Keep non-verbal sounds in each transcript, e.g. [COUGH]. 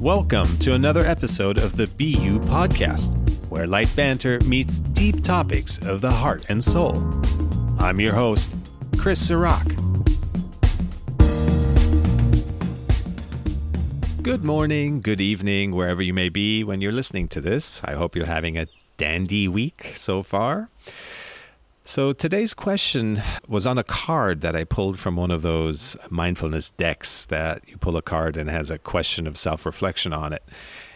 Welcome to another episode of the Be You Podcast, where light banter meets deep topics of the heart and soul. I'm your host, Chris Sirac. Good morning, good evening, wherever you may be when you're listening to this. I hope you're having a dandy week so far. So today's question was on a card that I pulled from one of those mindfulness decks that you pull a card and has a question of self reflection on it.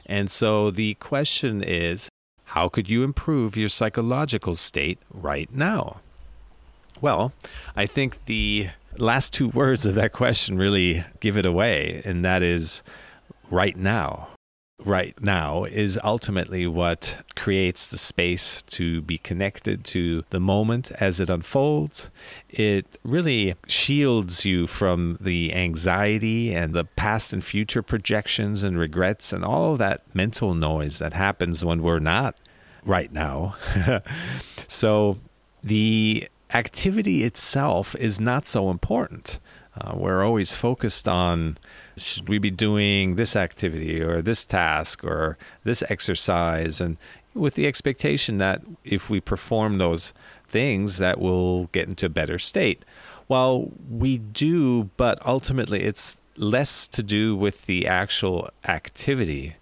And so the question is how could you improve your psychological state right now? Well, I think the last two [LAUGHS] words of that question really give it away, and that is right now right now is ultimately what creates the space to be connected to the moment as it unfolds. It really shields you from the anxiety and the past and future projections and regrets and all that mental noise that happens when we're not right now. [LAUGHS] so the activity itself is not so important. Uh, we're always focused on should we be doing this activity or this task or this exercise, and with the expectation that if we perform those things, that we'll get into a better state. Well, we do, but ultimately it's less to do with the actual activity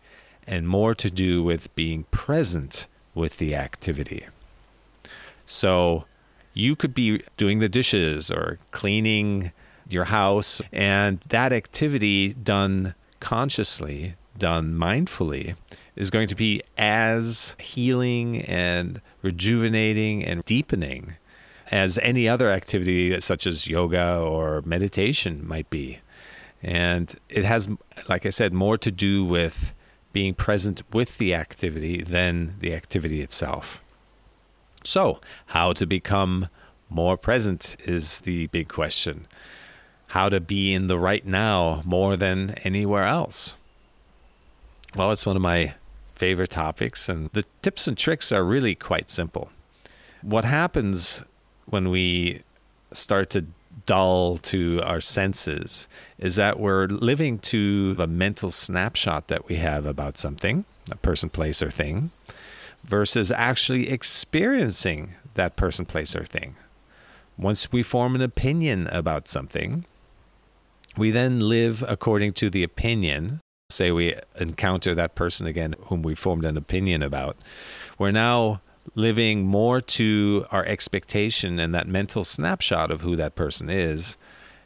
and more to do with being present with the activity. So you could be doing the dishes or cleaning your house. And that activity done consciously, done mindfully, is going to be as healing and rejuvenating and deepening as any other activity, such as yoga or meditation, might be. And it has, like I said, more to do with being present with the activity than the activity itself. So, how to become more present is the big question how to be in the right now more than anywhere else. Well, it's one of my favorite topics, and the tips and tricks are really quite simple. What happens when we start to dull to our senses is that we're living to the mental snapshot that we have about something, a person, place, or thing, versus actually experiencing that person, place, or thing. Once we form an opinion about something, we then live according to the opinion. Say we encounter that person again whom we formed an opinion about. We're now living more to our expectation and that mental snapshot of who that person is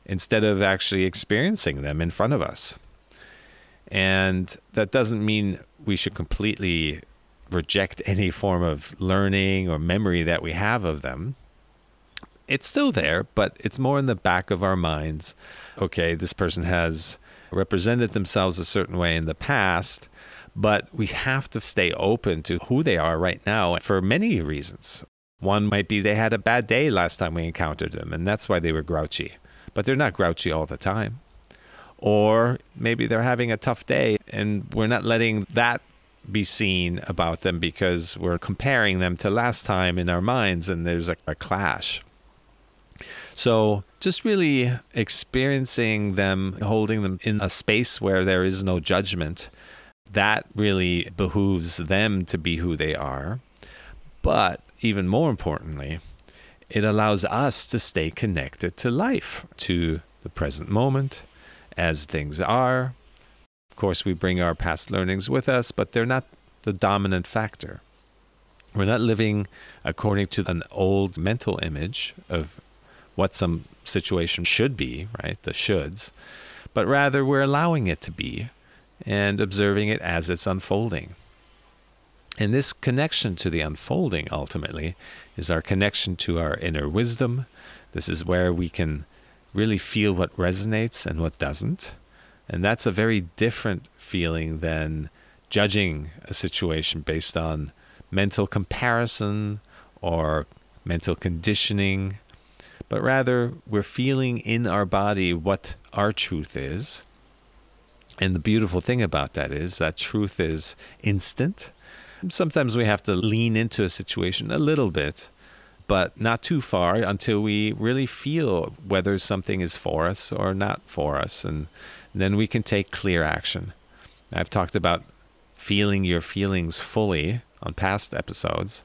instead of actually experiencing them in front of us. And that doesn't mean we should completely reject any form of learning or memory that we have of them it's still there, but it's more in the back of our minds. Okay, this person has represented themselves a certain way in the past, but we have to stay open to who they are right now for many reasons. One might be they had a bad day last time we encountered them, and that's why they were grouchy, but they're not grouchy all the time. Or maybe they're having a tough day, and we're not letting that be seen about them because we're comparing them to last time in our minds, and there's a, a clash. So just really experiencing them, holding them in a space where there is no judgment, that really behooves them to be who they are. But even more importantly, it allows us to stay connected to life, to the present moment, as things are. Of course, we bring our past learnings with us, but they're not the dominant factor. We're not living according to an old mental image of what some situation should be, right? The shoulds, but rather we're allowing it to be and observing it as it's unfolding. And this connection to the unfolding ultimately is our connection to our inner wisdom. This is where we can really feel what resonates and what doesn't. And that's a very different feeling than judging a situation based on mental comparison or mental conditioning but rather we're feeling in our body what our truth is. And the beautiful thing about that is that truth is instant. Sometimes we have to lean into a situation a little bit, but not too far until we really feel whether something is for us or not for us. And then we can take clear action. I've talked about feeling your feelings fully on past episodes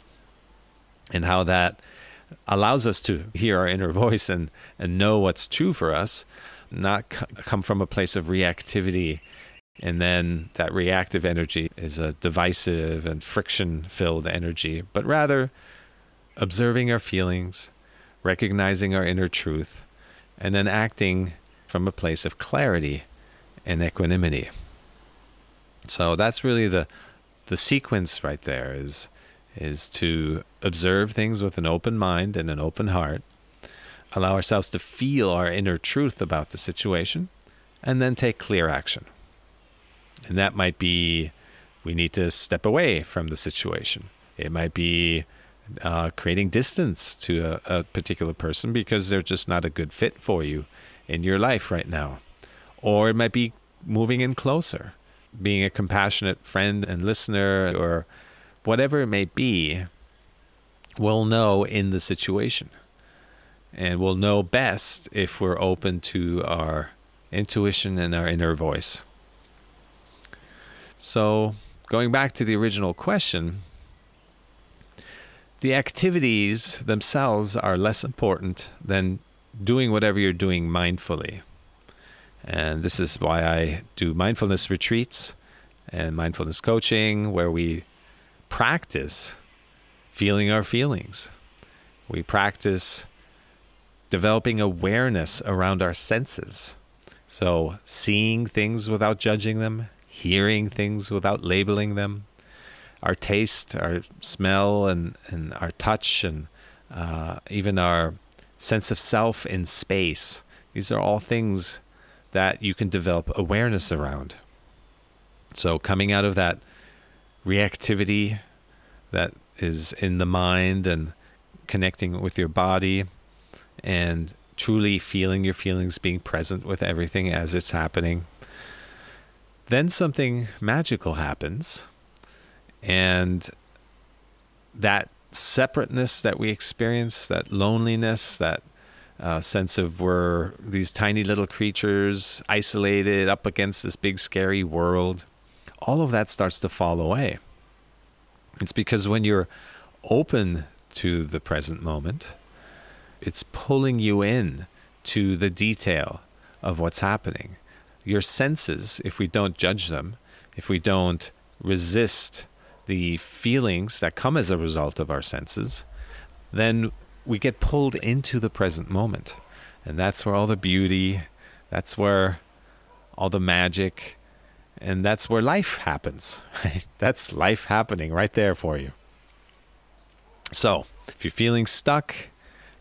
and how that allows us to hear our inner voice and, and know what's true for us, not c- come from a place of reactivity. And then that reactive energy is a divisive and friction filled energy, but rather observing our feelings, recognizing our inner truth, and then acting from a place of clarity and equanimity. So that's really the the sequence right there is is to observe things with an open mind and an open heart, allow ourselves to feel our inner truth about the situation, and then take clear action. And that might be we need to step away from the situation. It might be uh, creating distance to a, a particular person because they're just not a good fit for you in your life right now. Or it might be moving in closer, being a compassionate friend and listener, or whatever it may be, we'll know in the situation. And we'll know best if we're open to our intuition and our inner voice. So, going back to the original question, the activities themselves are less important than doing whatever you're doing mindfully. And this is why I do mindfulness retreats and mindfulness coaching, where we practice feeling our feelings. We practice developing awareness around our senses. So, seeing things without judging them, hearing things without labeling them, our taste, our smell, and, and our touch, and uh, even our sense of self in space. These are all things that you can develop awareness around. So, coming out of that reactivity that is in the mind and connecting with your body and truly feeling your feelings, being present with everything as it's happening. Then something magical happens, and that separateness that we experience, that loneliness, that uh, sense of we're these tiny little creatures isolated up against this big scary world, all of that starts to fall away. It's because when you're open to the present moment, it's pulling you in to the detail of what's happening. Your senses, if we don't judge them, if we don't resist the feelings that come as a result of our senses, then we get pulled into the present moment. And that's where all the beauty, that's where all the magic, and that's where life happens. [LAUGHS] that's life happening right there for you. So, if you're feeling stuck,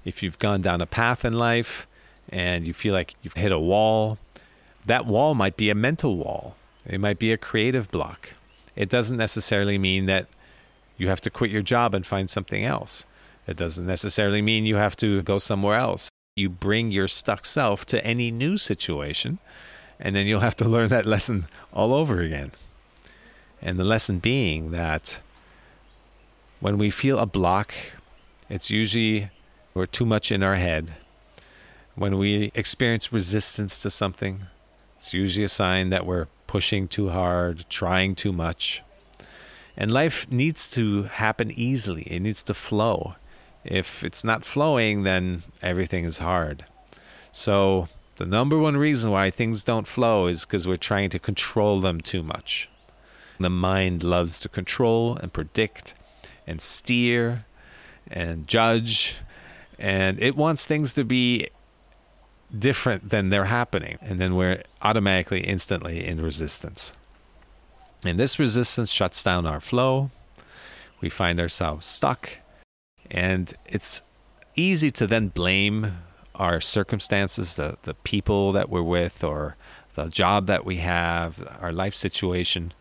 if you've gone down a path in life and you feel like you've hit a wall, that wall might be a mental wall. It might be a creative block. It doesn't necessarily mean that you have to quit your job and find something else. It doesn't necessarily mean you have to go somewhere else. You bring your stuck self to any new situation, and then you'll have to [LAUGHS] learn that lesson all over again. And the lesson being that when we feel a block, it's usually we're too much in our head. When we experience resistance to something, it's usually a sign that we're pushing too hard, trying too much. And life needs to happen easily, it needs to flow. If it's not flowing, then everything is hard. So, the number one reason why things don't flow is because we're trying to control them too much. The mind loves to control and predict and steer and judge, and it wants things to be different than they're happening. And then we're automatically, instantly in resistance. And this resistance shuts down our flow. We find ourselves stuck. And it's easy to then blame our circumstances, the, the people that we're with, or the job that we have, our life situation,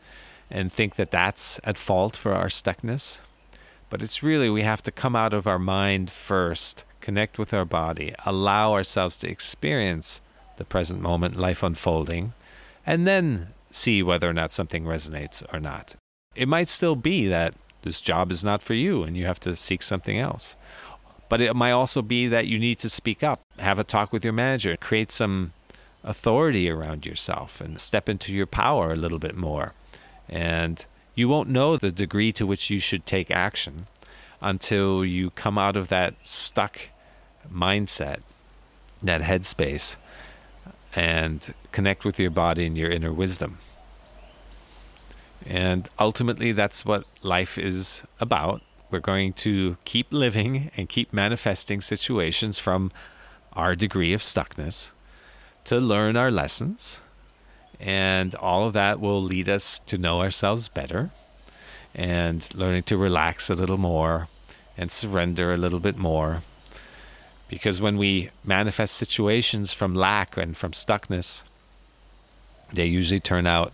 and think that that's at fault for our stuckness. But it's really, we have to come out of our mind first connect with our body, allow ourselves to experience the present moment, life unfolding, and then see whether or not something resonates or not. It might still be that this job is not for you and you have to seek something else. But it might also be that you need to speak up, have a talk with your manager, create some authority around yourself and step into your power a little bit more. And you won't know the degree to which you should take action until you come out of that stuck mindset, that headspace, and connect with your body and your inner wisdom. And ultimately, that's what life is about. We're going to keep living and keep manifesting situations from our degree of stuckness to learn our lessons. And all of that will lead us to know ourselves better and learning to relax a little more and surrender a little bit more. Because when we manifest situations from lack and from stuckness, they usually turn out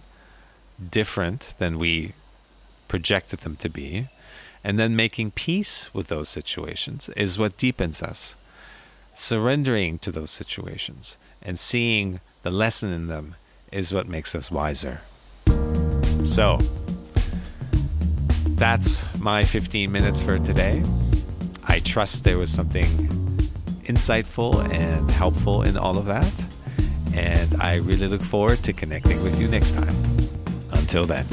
different than we projected them to be. And then making peace with those situations is what deepens us. Surrendering to those situations and seeing the lesson in them is what makes us wiser. So, that's my 15 minutes for today. I trust there was something insightful and helpful in all of that. And I really look forward to connecting with you next time. Until then.